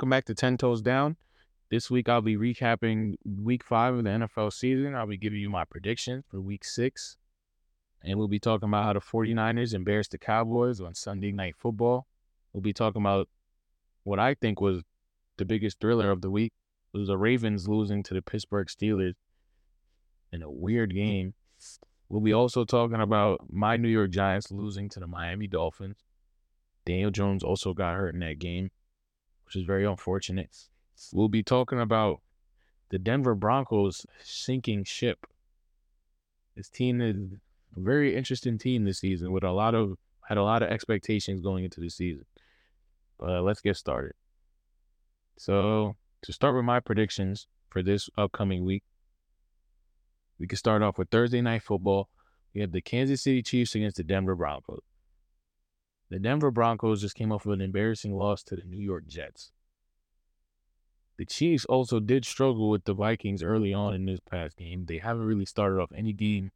Welcome back to 10 Toes Down. This week I'll be recapping week five of the NFL season. I'll be giving you my predictions for week six. And we'll be talking about how the 49ers embarrassed the Cowboys on Sunday Night Football. We'll be talking about what I think was the biggest thriller of the week. It was the Ravens losing to the Pittsburgh Steelers in a weird game. We'll be also talking about my New York Giants losing to the Miami Dolphins. Daniel Jones also got hurt in that game, which is very unfortunate. We'll be talking about the Denver Broncos sinking ship. This team is a very interesting team this season with a lot of had a lot of expectations going into the season. But let's get started. So to start with my predictions for this upcoming week, we can start off with Thursday night football. We have the Kansas City Chiefs against the Denver Broncos. The Denver Broncos just came off of an embarrassing loss to the New York Jets. The Chiefs also did struggle with the Vikings early on in this past game. They haven't really started off any game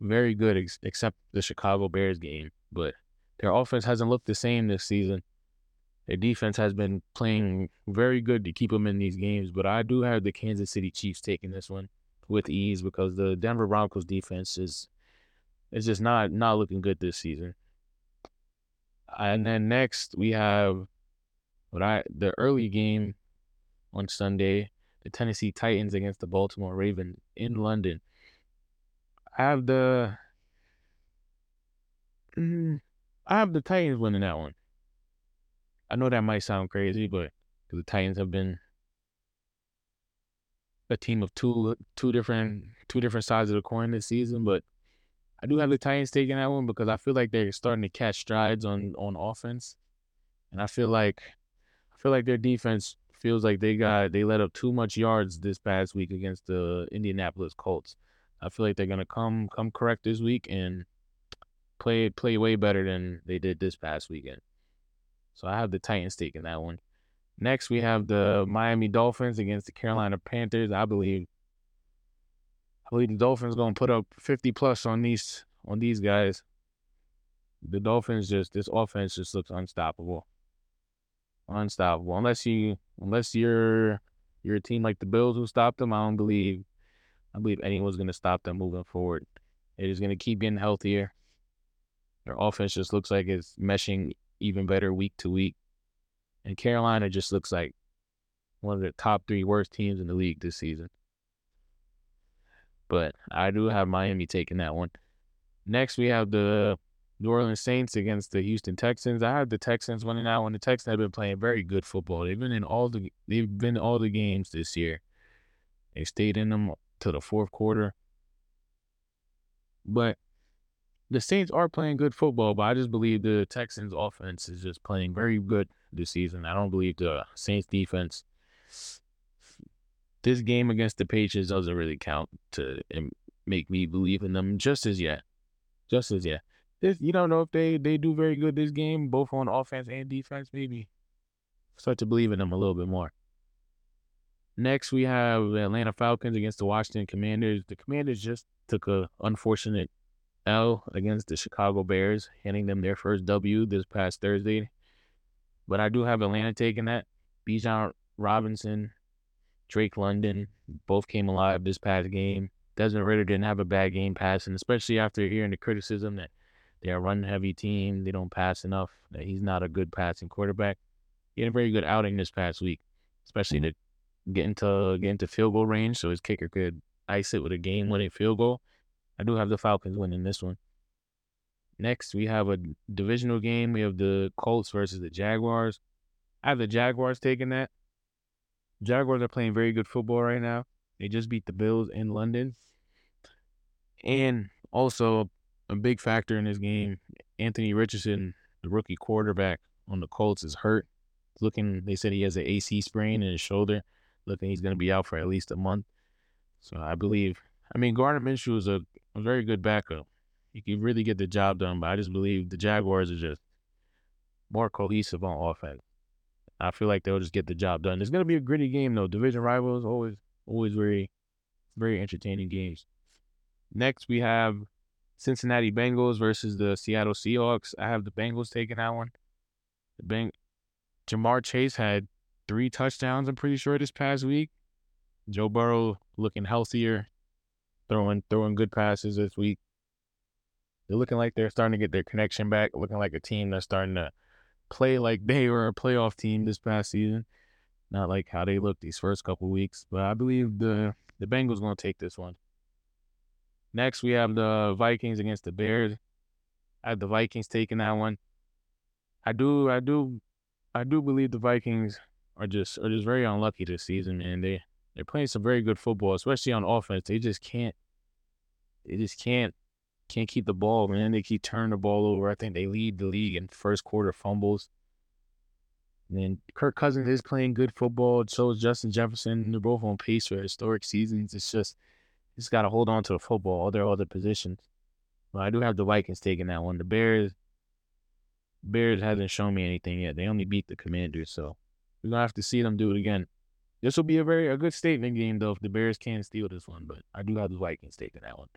very good ex- except the Chicago Bears game, but their offense hasn't looked the same this season. Their defense has been playing very good to keep them in these games, but I do have the Kansas City Chiefs taking this one with ease because the Denver Broncos defense is is just not not looking good this season. And then next we have what I the early game on Sunday, the Tennessee Titans against the Baltimore Ravens in London. I have the mm, I have the Titans winning that one. I know that might sound crazy, but the Titans have been a team of two two different two different sides of the coin this season, but I do have the Titans taking that one because I feel like they're starting to catch strides on on offense, and I feel like I feel like their defense feels like they got they let up too much yards this past week against the Indianapolis Colts. I feel like they're gonna come come correct this week and play play way better than they did this past weekend. So I have the Titans taking that one. Next, we have the Miami Dolphins against the Carolina Panthers. I believe, I believe the Dolphins to put up 50 plus on these on these guys. The Dolphins just this offense just looks unstoppable, unstoppable. Unless you unless you're you're a team like the Bills who stopped them, I don't believe I believe anyone's to stop them moving forward. It is to keep getting healthier. Their offense just looks like it's meshing even better week to week. And Carolina just looks like one of the top three worst teams in the league this season. But I do have Miami taking that one. Next, we have the New Orleans Saints against the Houston Texans. I have the Texans winning that one. The Texans have been playing very good football. They've been in all the they've been all the games this year. They stayed in them to the fourth quarter. But the Saints are playing good football, but I just believe the Texans offense is just playing very good this season. I don't believe the Saints defense. This game against the Patriots doesn't really count to make me believe in them just as yet. Just as yet. This, you don't know if they they do very good this game, both on offense and defense. Maybe start to believe in them a little bit more. Next, we have Atlanta Falcons against the Washington Commanders. The Commanders just took a unfortunate L against the Chicago Bears, handing them their first W this past Thursday. But I do have Atlanta taking that. Bijan Robinson, Drake London, both came alive this past game. Desmond Ridder didn't have a bad game passing, especially after hearing the criticism that they're a run heavy team, they don't pass enough, that he's not a good passing quarterback. He had a very good outing this past week, especially to get into get into field goal range, so his kicker could ice it with a game winning field goal. I do have the Falcons winning this one. Next, we have a divisional game. We have the Colts versus the Jaguars. I have the Jaguars taking that. Jaguars are playing very good football right now. They just beat the Bills in London. And also, a big factor in this game, Anthony Richardson, the rookie quarterback on the Colts, is hurt. Looking, they said he has an AC sprain in his shoulder. Looking, he's going to be out for at least a month. So I believe, I mean, Gardner Minshew is a, a very good backup he can really get the job done. But I just believe the Jaguars are just more cohesive on offense. I feel like they'll just get the job done. It's gonna be a gritty game though. Division rivals always always very very entertaining games. Next we have Cincinnati Bengals versus the Seattle Seahawks. I have the Bengals taking that one. The Beng Ja'Marr Chase had three touchdowns, I'm pretty sure, this past week. Joe Burrow looking healthier, throwing throwing good passes this week. They're looking like they're starting to get their connection back, looking like a team that's starting to play like they were a playoff team this past season. Not like how they looked these first couple weeks, but I believe the the Bengals going to take this one. Next, we have the Vikings against the Bears. I have the Vikings taking that one. I do, I do, I do believe the Vikings are just are just very unlucky this season, man. They they're playing some very good football, especially on offense. They just can't, they just can't can't keep the ball, man. They keep turning the ball over. I think they lead the league in first quarter fumbles. And then Kirk Cousins is playing good football. So is Justin Jefferson. They're both on pace for historic seasons. It's just, just got to hold on to the football, all their other positions. But I do have the Vikings taking that one. The Bears, Bears hasn't shown me anything yet. They only beat the Commanders, so we're gonna have to see them do it again. This will be a very a good statement game though if the Bears can steal this one, but I do have the Vikings taking that one.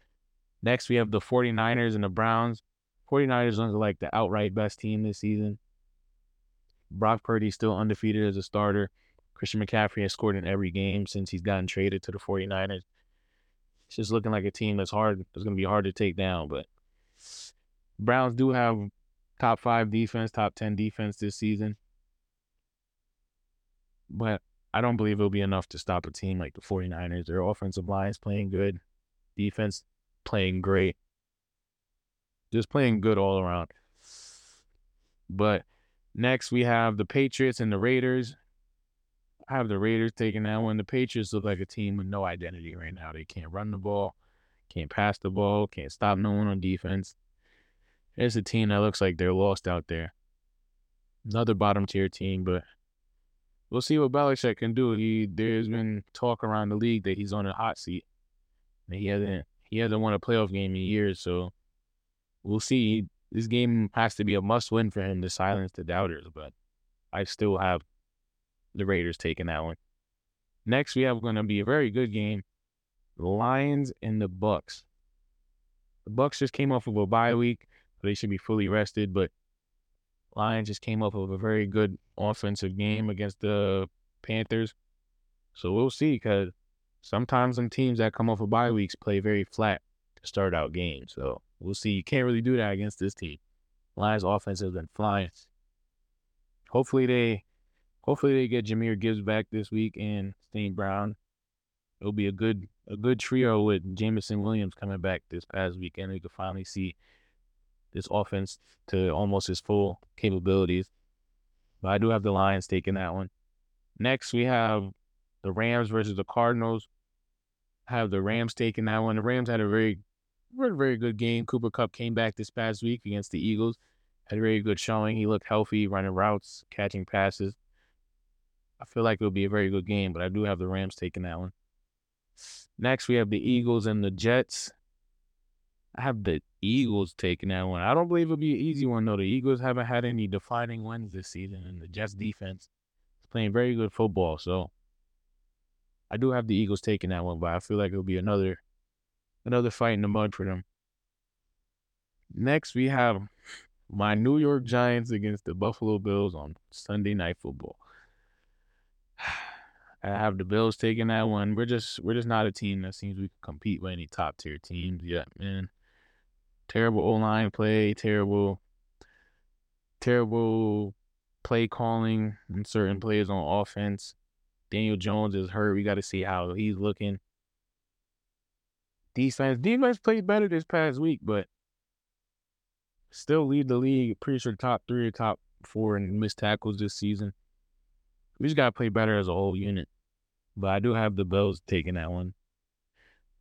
Next we have the 49ers and the Browns. 49ers look like the outright best team this season. Brock Purdy still undefeated as a starter. Christian McCaffrey has scored in every game since he's gotten traded to the 49ers. It's just looking like a team that's hard. It's going to be hard to take down. But Browns do have top five defense, top 10 defense this season. But I don't believe it'll be enough to stop a team like the 49ers. Their offensive line is playing good, defense playing great, just playing good all around. But Next, we have the Patriots and the Raiders. I have the Raiders taking that one. The Patriots look like a team with no identity right now. They can't run the ball, can't pass the ball, can't stop no one on defense. It's a team that looks like they're lost out there. Another bottom tier team, but we'll see what Belichick can do. He there's been talk around the league that he's on a hot seat. And He hasn't he hasn't won a playoff game in years, so we'll see this game has to be a must win for him to silence the doubters, but I still have the Raiders taking that one. Next, we have going to be a very good game. The Lions and the Bucks. The Bucks just came off of a bye week, so they should be fully rested, but Lions just came off of a very good offensive game against the Panthers. So we'll see because sometimes some teams that come off of bye weeks play very flat to start out games. So We'll see. You can't really do that against this team. Lions offense has been flying. Hopefully they hopefully they get Jahmyr Gibbs back this week and St. Brown. It'll be a good a good trio with Jameson Williams coming back this past weekend. We could finally see this offense to almost its full capabilities. But I do have the Lions taking that one. Next we have the Rams versus the Cardinals. Have the Rams taking that one. The Rams had a very a very good game. Cooper Kupp came back this past week against the Eagles. Had a very good showing. He looked healthy, running routes, catching passes. I feel like it'll be a very good game, but I do have the Rams taking that one. Next, we have the Eagles and the Jets. I have the Eagles taking that one. I don't believe it'll be an easy one, though. The Eagles haven't had any defining wins this season, and the Jets defense is playing very good football. So I do have the Eagles taking that one, but I feel like it'll be another another fight in the mud for them. Next, we have my New York Giants against the Buffalo Bills on Sunday Night Football. I have the Bills taking that one. We're just we're just not a team that seems we can compete with any top tier teams yet, man. Terrible O line play, terrible, terrible play calling in certain plays on offense. Daniel Jones is hurt. We got to see how he's looking defense. Defense played better this past week, but still lead the league. Pretty sure top three or top four in missed tackles this season. We just gotta play better as a whole unit. But I do have the Bills taking that one.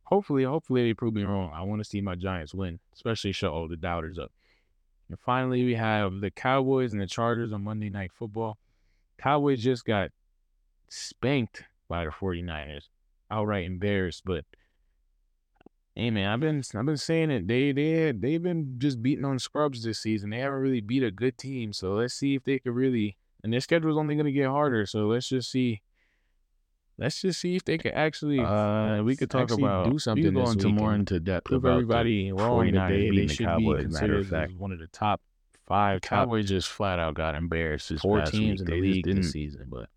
Hopefully, hopefully they prove me wrong. I want to see my Giants win, especially shut all the doubters up. And finally, we have the Cowboys and the Chargers on Monday Night Football. Cowboys just got spanked by the 49ers, outright embarrassed, but Hey man, I've been I've been saying it. They they they've been just beating on scrubs this season. They haven't really beat a good team. So let's see if they could really. And their schedule is only going to get harder. So let's just see. Let's just see if they could actually. Uh, we could talk about do something. We could go into more into depth prove about everybody wrong. They, they the should Cowboys. be considered fact, one of the top five Cowboys just flat out got embarrassed. This four past teams week. in the They league didn't- this season, but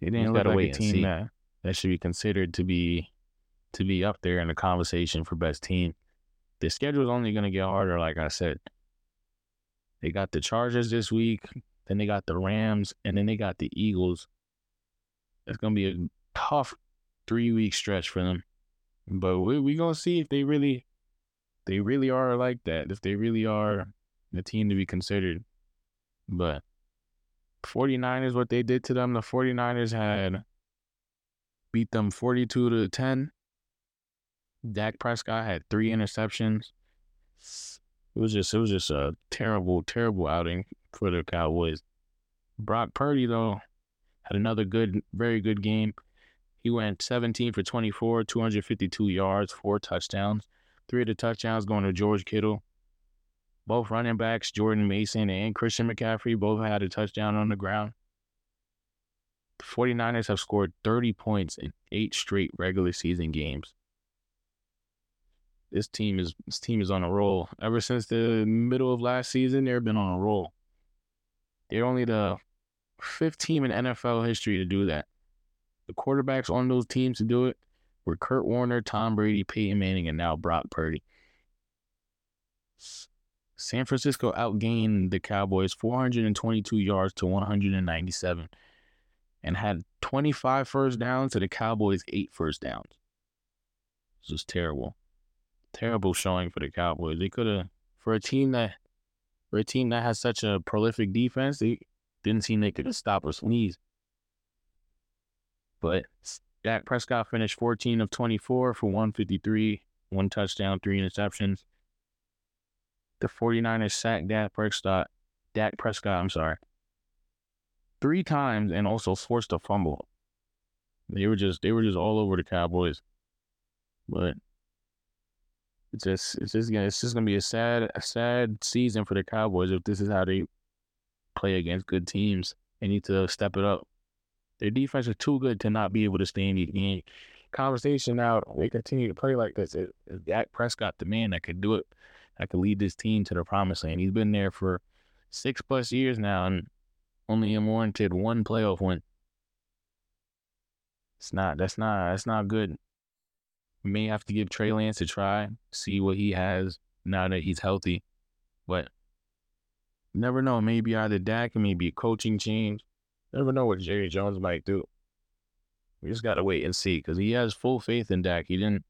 They You didn't look like a team that that should be considered to be to be up there in the conversation for best team. The schedule is only going to get harder, like I said. They got the Chargers this week, then they got the Rams, and then they got the Eagles. It's going to be a tough three week stretch for them, but we we gonna see if they really they really are like that. If they really are the team to be considered, but 49ers, what they did to them, the 49ers had beat them 42 to 10. Dak Prescott had three interceptions. It was just it was just a terrible, terrible outing for the Cowboys. Brock Purdy, though, had another good, very good game. He went 17 for 24, 252 yards, four touchdowns. Three of the touchdowns going to George Kittle. Both running backs, Jordan Mason and Christian McCaffrey, both had a touchdown on the ground. The 49ers have scored 30 points in eight straight regular season games. This team is this team is on a roll. Ever since the middle of last season, they've been on a roll. They're only the fifth team in NFL history to do that. The quarterbacks on those teams to do it were Kurt Warner, Tom Brady, Peyton Manning, and now Brock Purdy. San Francisco outgained the Cowboys 422 yards to 197 and had 25 first downs to the Cowboys' eight first downs. This was terrible. Terrible showing for the Cowboys. They could have, for a team that, for a team that has such a prolific defense, they didn't seem they could stop or sneeze. But Dak Prescott finished 14 of 24 for 153, one touchdown, three interceptions. The 49ers sacked Dak Prescott, Dak Prescott, I'm sorry, three times and also forced a fumble. They were just they were just all over the Cowboys. But it's just it's just gonna it's just gonna be a sad a sad season for the Cowboys if this is how they play against good teams. They need to step it up. Their defense is too good to not be able to stay in the game. Conversation now, they continue to play like this. Is is Dak Prescott the man that could do it, that could lead this team to the promised land? He's been there for six plus years now and only him warranted one playoff win. It's not that's not that's not good. We may have to give Trey Lance a try, see what he has now that he's healthy. But never know. Maybe either Dak maybe a coaching change. Never know what Jerry Jones might do. We just gotta wait and see because he has full faith in Dak. He didn't.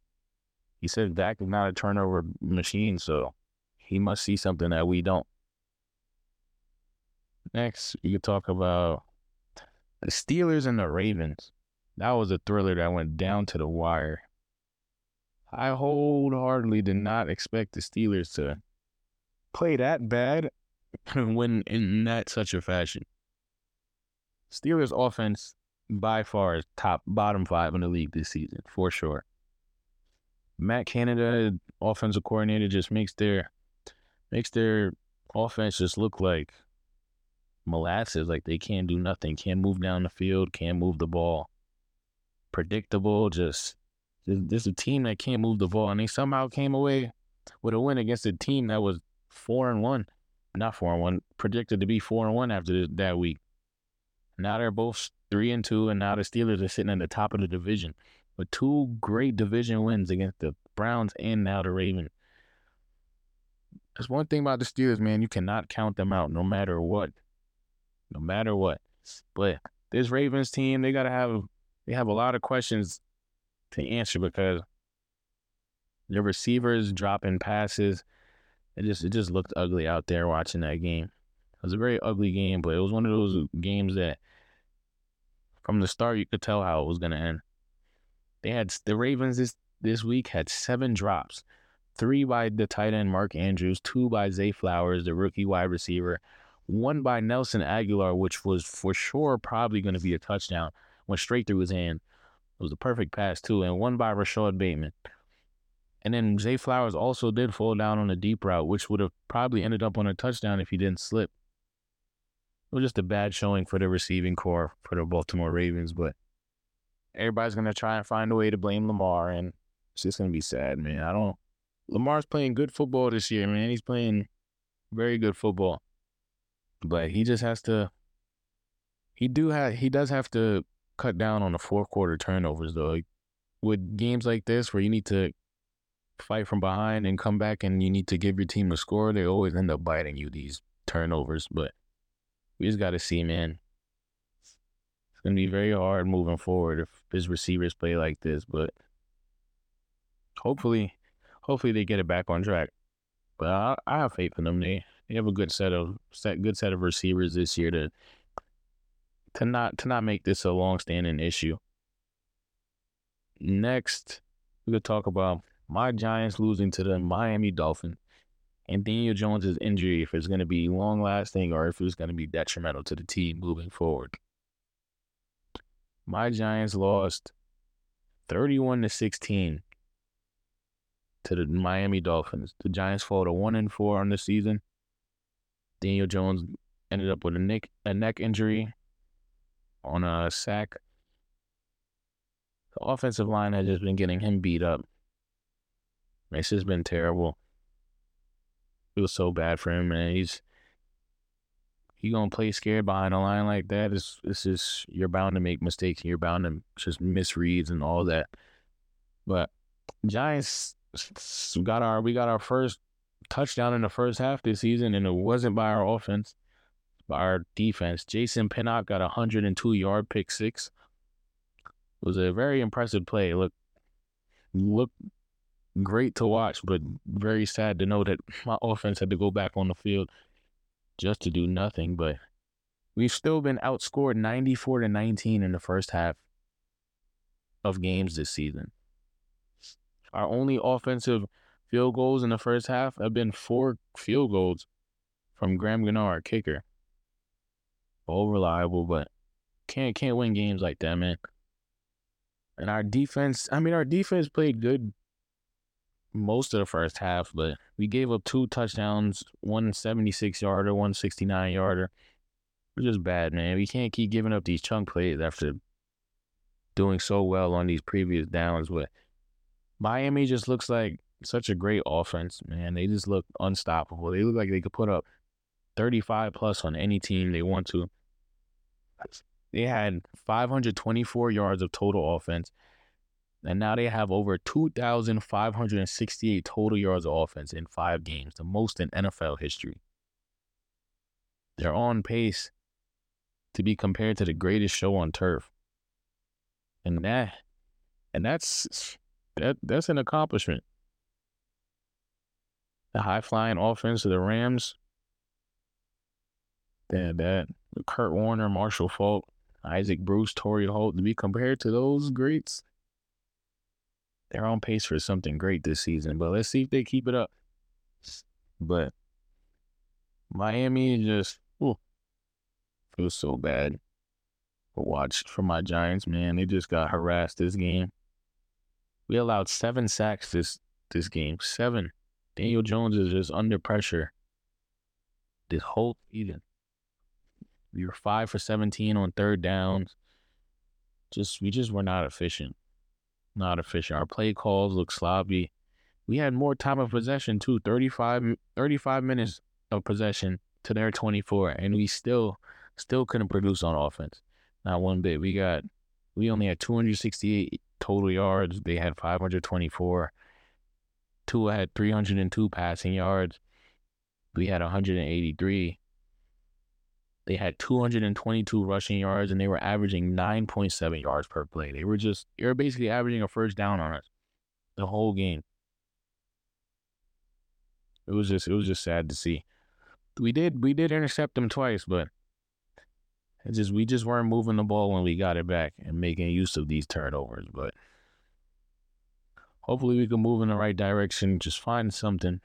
He said Dak is not a turnover machine, so he must see something that we don't. Next, you could talk about the Steelers and the Ravens. That was a thriller that went down to the wire. I wholeheartedly did not expect the Steelers to play that bad win in that such a fashion. Steelers offense by far is top bottom five in the league this season, for sure. Matt Canada, offensive coordinator, just makes their makes their offense just look like molasses, like they can't do nothing, can't move down the field, can't move the ball. Predictable, just there's a team that can't move the ball, and they somehow came away with a win against a team that was four and one, not four and one, predicted to be four and one after that week. Now they're both three and two, and now the Steelers are sitting at the top of the division with two great division wins against the Browns and now the Ravens. There's one thing about the Steelers, man. You cannot count them out, no matter what, no matter what. But this Ravens team, they gotta have they have a lot of questions to answer because the receivers dropping passes. It just it just looked ugly out there watching that game. It was a very ugly game, but it was one of those games that from the start you could tell how it was gonna end. They had the Ravens this this week had seven drops, three by the tight end Mark Andrews, two by Zay Flowers, the rookie wide receiver, one by Nelson Agholor, which was for sure probably going to be a touchdown, went straight through his hand. It was a perfect pass too, and one by Rashod Bateman. And then Zay Flowers also did fall down on a deep route, which would have probably ended up on a touchdown if he didn't slip. It was just a bad showing for the receiving corps for the Baltimore Ravens, but everybody's gonna try and find a way to blame Lamar, and it's just gonna be sad, man. I don't. Lamar's playing good football this year, man. He's playing very good football. but he just has to. He do have he does have to cut down on the fourth quarter turnovers though. Like, with games like this where you need to fight from behind and come back and you need to give your team a score, they always end up biting you these turnovers. But we just got to see, man. It's gonna be very hard moving forward if his receivers play like this, but hopefully, hopefully they get it back on track. But I, I have faith in them. They they have a good set of set good set of receivers this year to to not to not make this a long standing issue. Next, we could talk about my Giants losing to the Miami Dolphins and Daniel Jones's injury if it's going to be long lasting or if it's going to be detrimental to the team moving forward. My Giants lost 31 to 16 to the Miami Dolphins. The Giants fall to 1 and 4 on the season. Daniel Jones ended up with a neck a neck injury on a sack. The offensive line has just been getting him beat up. It's just been terrible. It was so bad for him, man. He's he gonna play scared behind a line like that. It's it's just you're bound to make mistakes and you're bound to just misreads and all that. But Giants got our we got our first touchdown in the first half this season, and it wasn't by our offense, by our defense. Jason Pinnock got a 102 yard pick six. It was a very impressive play. Look, look great to watch, but very sad to know that my offense had to go back on the field just to do nothing. But we've still been outscored 94 to 19 in the first half of games this season. Our only offensive field goals in the first half have been four field goals from Graham Gano, kicker. All reliable, but can't can't win games like that, man. And our defense, I mean, our defense played good most of the first half, but we gave up two touchdowns, one 76 yarder, one 69 yarder. We're just bad, man. We can't keep giving up these chunk plays after doing so well on these previous downs. But Miami just looks like such a great offense, man. They just look unstoppable. They look like they could put up 35 plus on any team they want to. They had 524 yards of total offense. And now they have over 2,568 total yards of offense in five games, the most in NFL history. They're on pace to be compared to the greatest show on turf. And that and that's that that's an accomplishment. The high flying offense of the Rams. That that Kurt Warner, Marshall Faulk, Isaac Bruce, Torry Holt to be compared to those greats they're on pace for something great this season. But let's see if they keep it up. But Miami just feels so bad. But watch for my Giants, man. They just got harassed this game. We allowed seven sacks this this game. Seven. Daniel Jones is just under pressure this whole season. We were five for 17 on third downs. Just we just were not efficient not efficient. Our play calls look sloppy. We had more time of possession too 35, 35 minutes of possession to their 24, and we still still couldn't produce on offense. Not one bit. We got we only had 268 total yards. They had 524. Tua had 302 passing yards. We had 183. They had 222 rushing yards and they were averaging 9.7 yards per play. They were just, they were basically averaging a first down on us the whole game. It was just, it was just sad to see. We did, we did intercept them twice, but it just, we just weren't moving the ball when we got it back and making use of these turnovers. But hopefully we can move in the right direction. Just find something.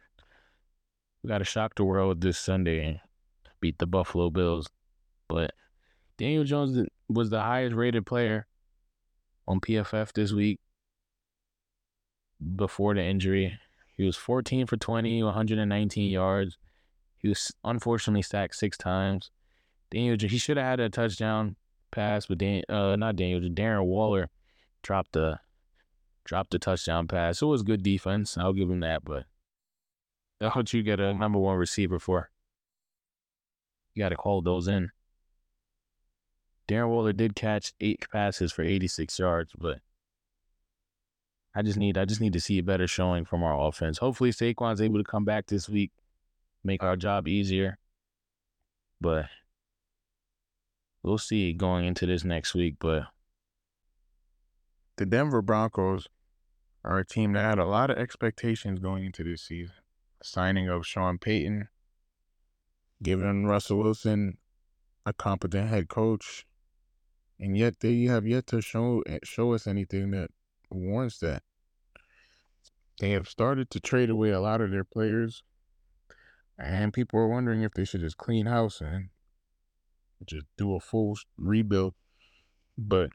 We got to shock the world this Sunday and beat the Buffalo Bills. But Daniel Jones was the highest rated player on PFF this week before the injury. He was 14 for 20, 119 yards. He was unfortunately sacked six times. Daniel, he should have had a touchdown pass, but Dan, uh, not Daniel, Darren Waller dropped the dropped the touchdown pass. It was good defense. I'll give him that, but that's what you get a number one receiver for. you got to call those in. Darren Waller did catch eight passes for 86 yards, but I just need I just need to see a better showing from our offense. Hopefully Saquon's able to come back this week, make our job easier. But we'll see going into this next week. But the Denver Broncos are a team that had a lot of expectations going into this season. Signing of Sean Payton, giving Russell Wilson a competent head coach, and yet they have yet to show show us anything that warrants that. They have started to trade away a lot of their players, and people are wondering if they should just clean house and just do a full rebuild. But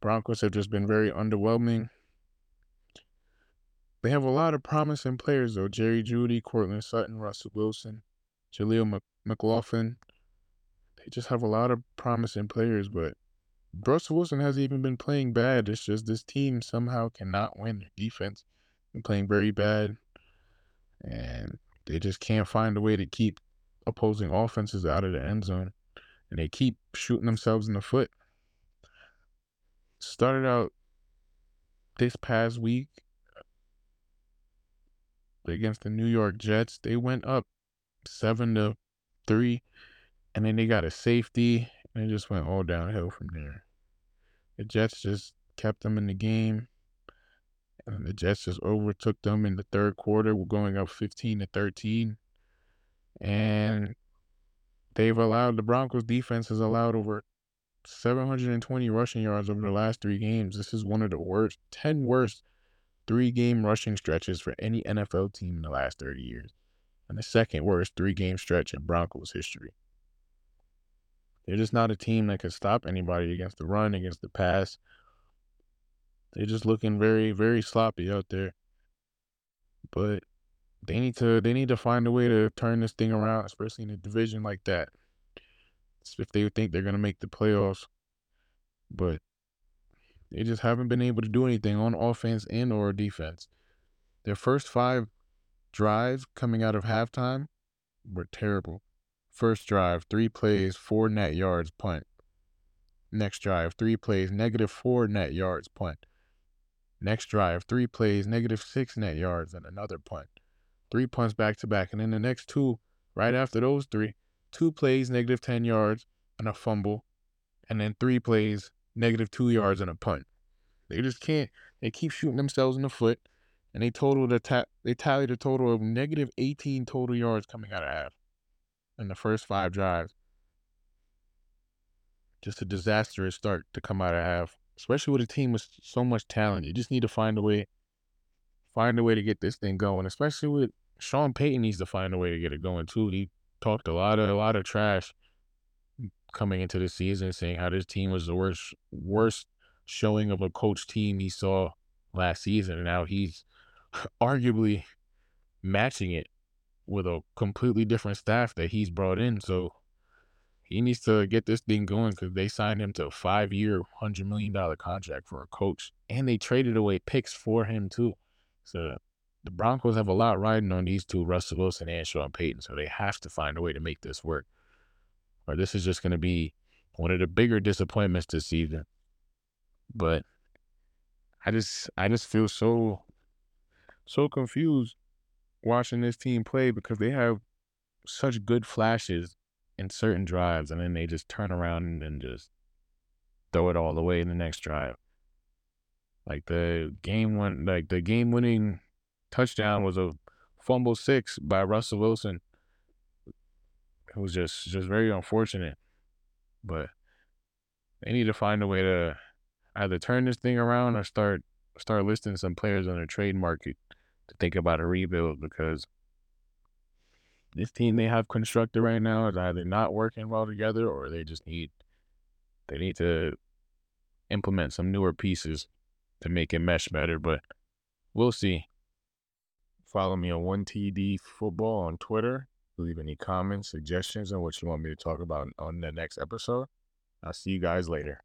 Broncos have just been very underwhelming. They have a lot of promising players though: Jerry Jeudy, Courtland Sutton, Russell Wilson, Jaleel McLaughlin. They just have a lot of promising players, but Russell Wilson hasn't even been playing bad. It's just this team somehow cannot win. Their defense been playing very bad, and they just can't find a way to keep opposing offenses out of the end zone, and they keep shooting themselves in the foot. Started out this past week against the New York Jets. They went up seven to three, and then they got a safety, and it just went all downhill from there. The Jets just kept them in the game. And the Jets just overtook them in the third quarter. We're going up 15 to 13. And they've allowed the Broncos defense has allowed over 720 rushing yards over the last three games. This is one of the worst, 10 worst three game rushing stretches for any NFL team in the last 30 years. And the second worst three game stretch in Broncos history. They're just not a team that can stop anybody against the run, against the pass. They're just looking very, very sloppy out there. But they need to they need to find a way to turn this thing around, especially in a division like that. If they think they're gonna make the playoffs. But they just haven't been able to do anything on offense and or defense. Their first five drives coming out of halftime were terrible. First drive, three plays, four net yards, punt. Next drive, three plays, negative four net yards, punt. Next drive, three plays, negative six net yards, and another punt. Three punts back to back. And then the next two, right after those three, two plays, negative 10 yards, and a fumble. And then three plays, negative two yards, and a punt. They just can't, they keep shooting themselves in the foot. And they totaled a ta- they tallied a total of negative 18 total yards coming out of half in the first five drives. Just a disastrous start to come out of half especially with a team with so much talent. You just need to find a way, find a way to get this thing going. Especially with Sean Payton needs to find a way to get it going too. He talked a lot of a lot of trash coming into the season, saying how this team was the worst worst showing of a coach team he saw last season, and now he's arguably matching it with a completely different staff that he's brought in. So he needs to get this thing going because they signed him to a five year, $100 million contract for a coach. And they traded away picks for him, too. So the Broncos have a lot riding on these two, Russell Wilson and Sean Payton. So they have to find a way to make this work. Or this is just going to be one of the bigger disappointments this season. But I just, I just feel so, so confused watching this team play because they have such good flashes in certain drives, and then they just turn around and just throw it all away in the next drive. Like the game one, like the game winning touchdown was a fumble six by Russell Wilson. It was just just very unfortunate, but they need to find a way to either turn this thing around or start start listing some players on the trade market to think about a rebuild because this team they have constructed right now is either not working well together or they just need they need to implement some newer pieces to make it mesh better. But we'll see. Follow me on 1TD Football on Twitter. Leave any comments, suggestions, and what you want me to talk about on the next episode. I'll see you guys later.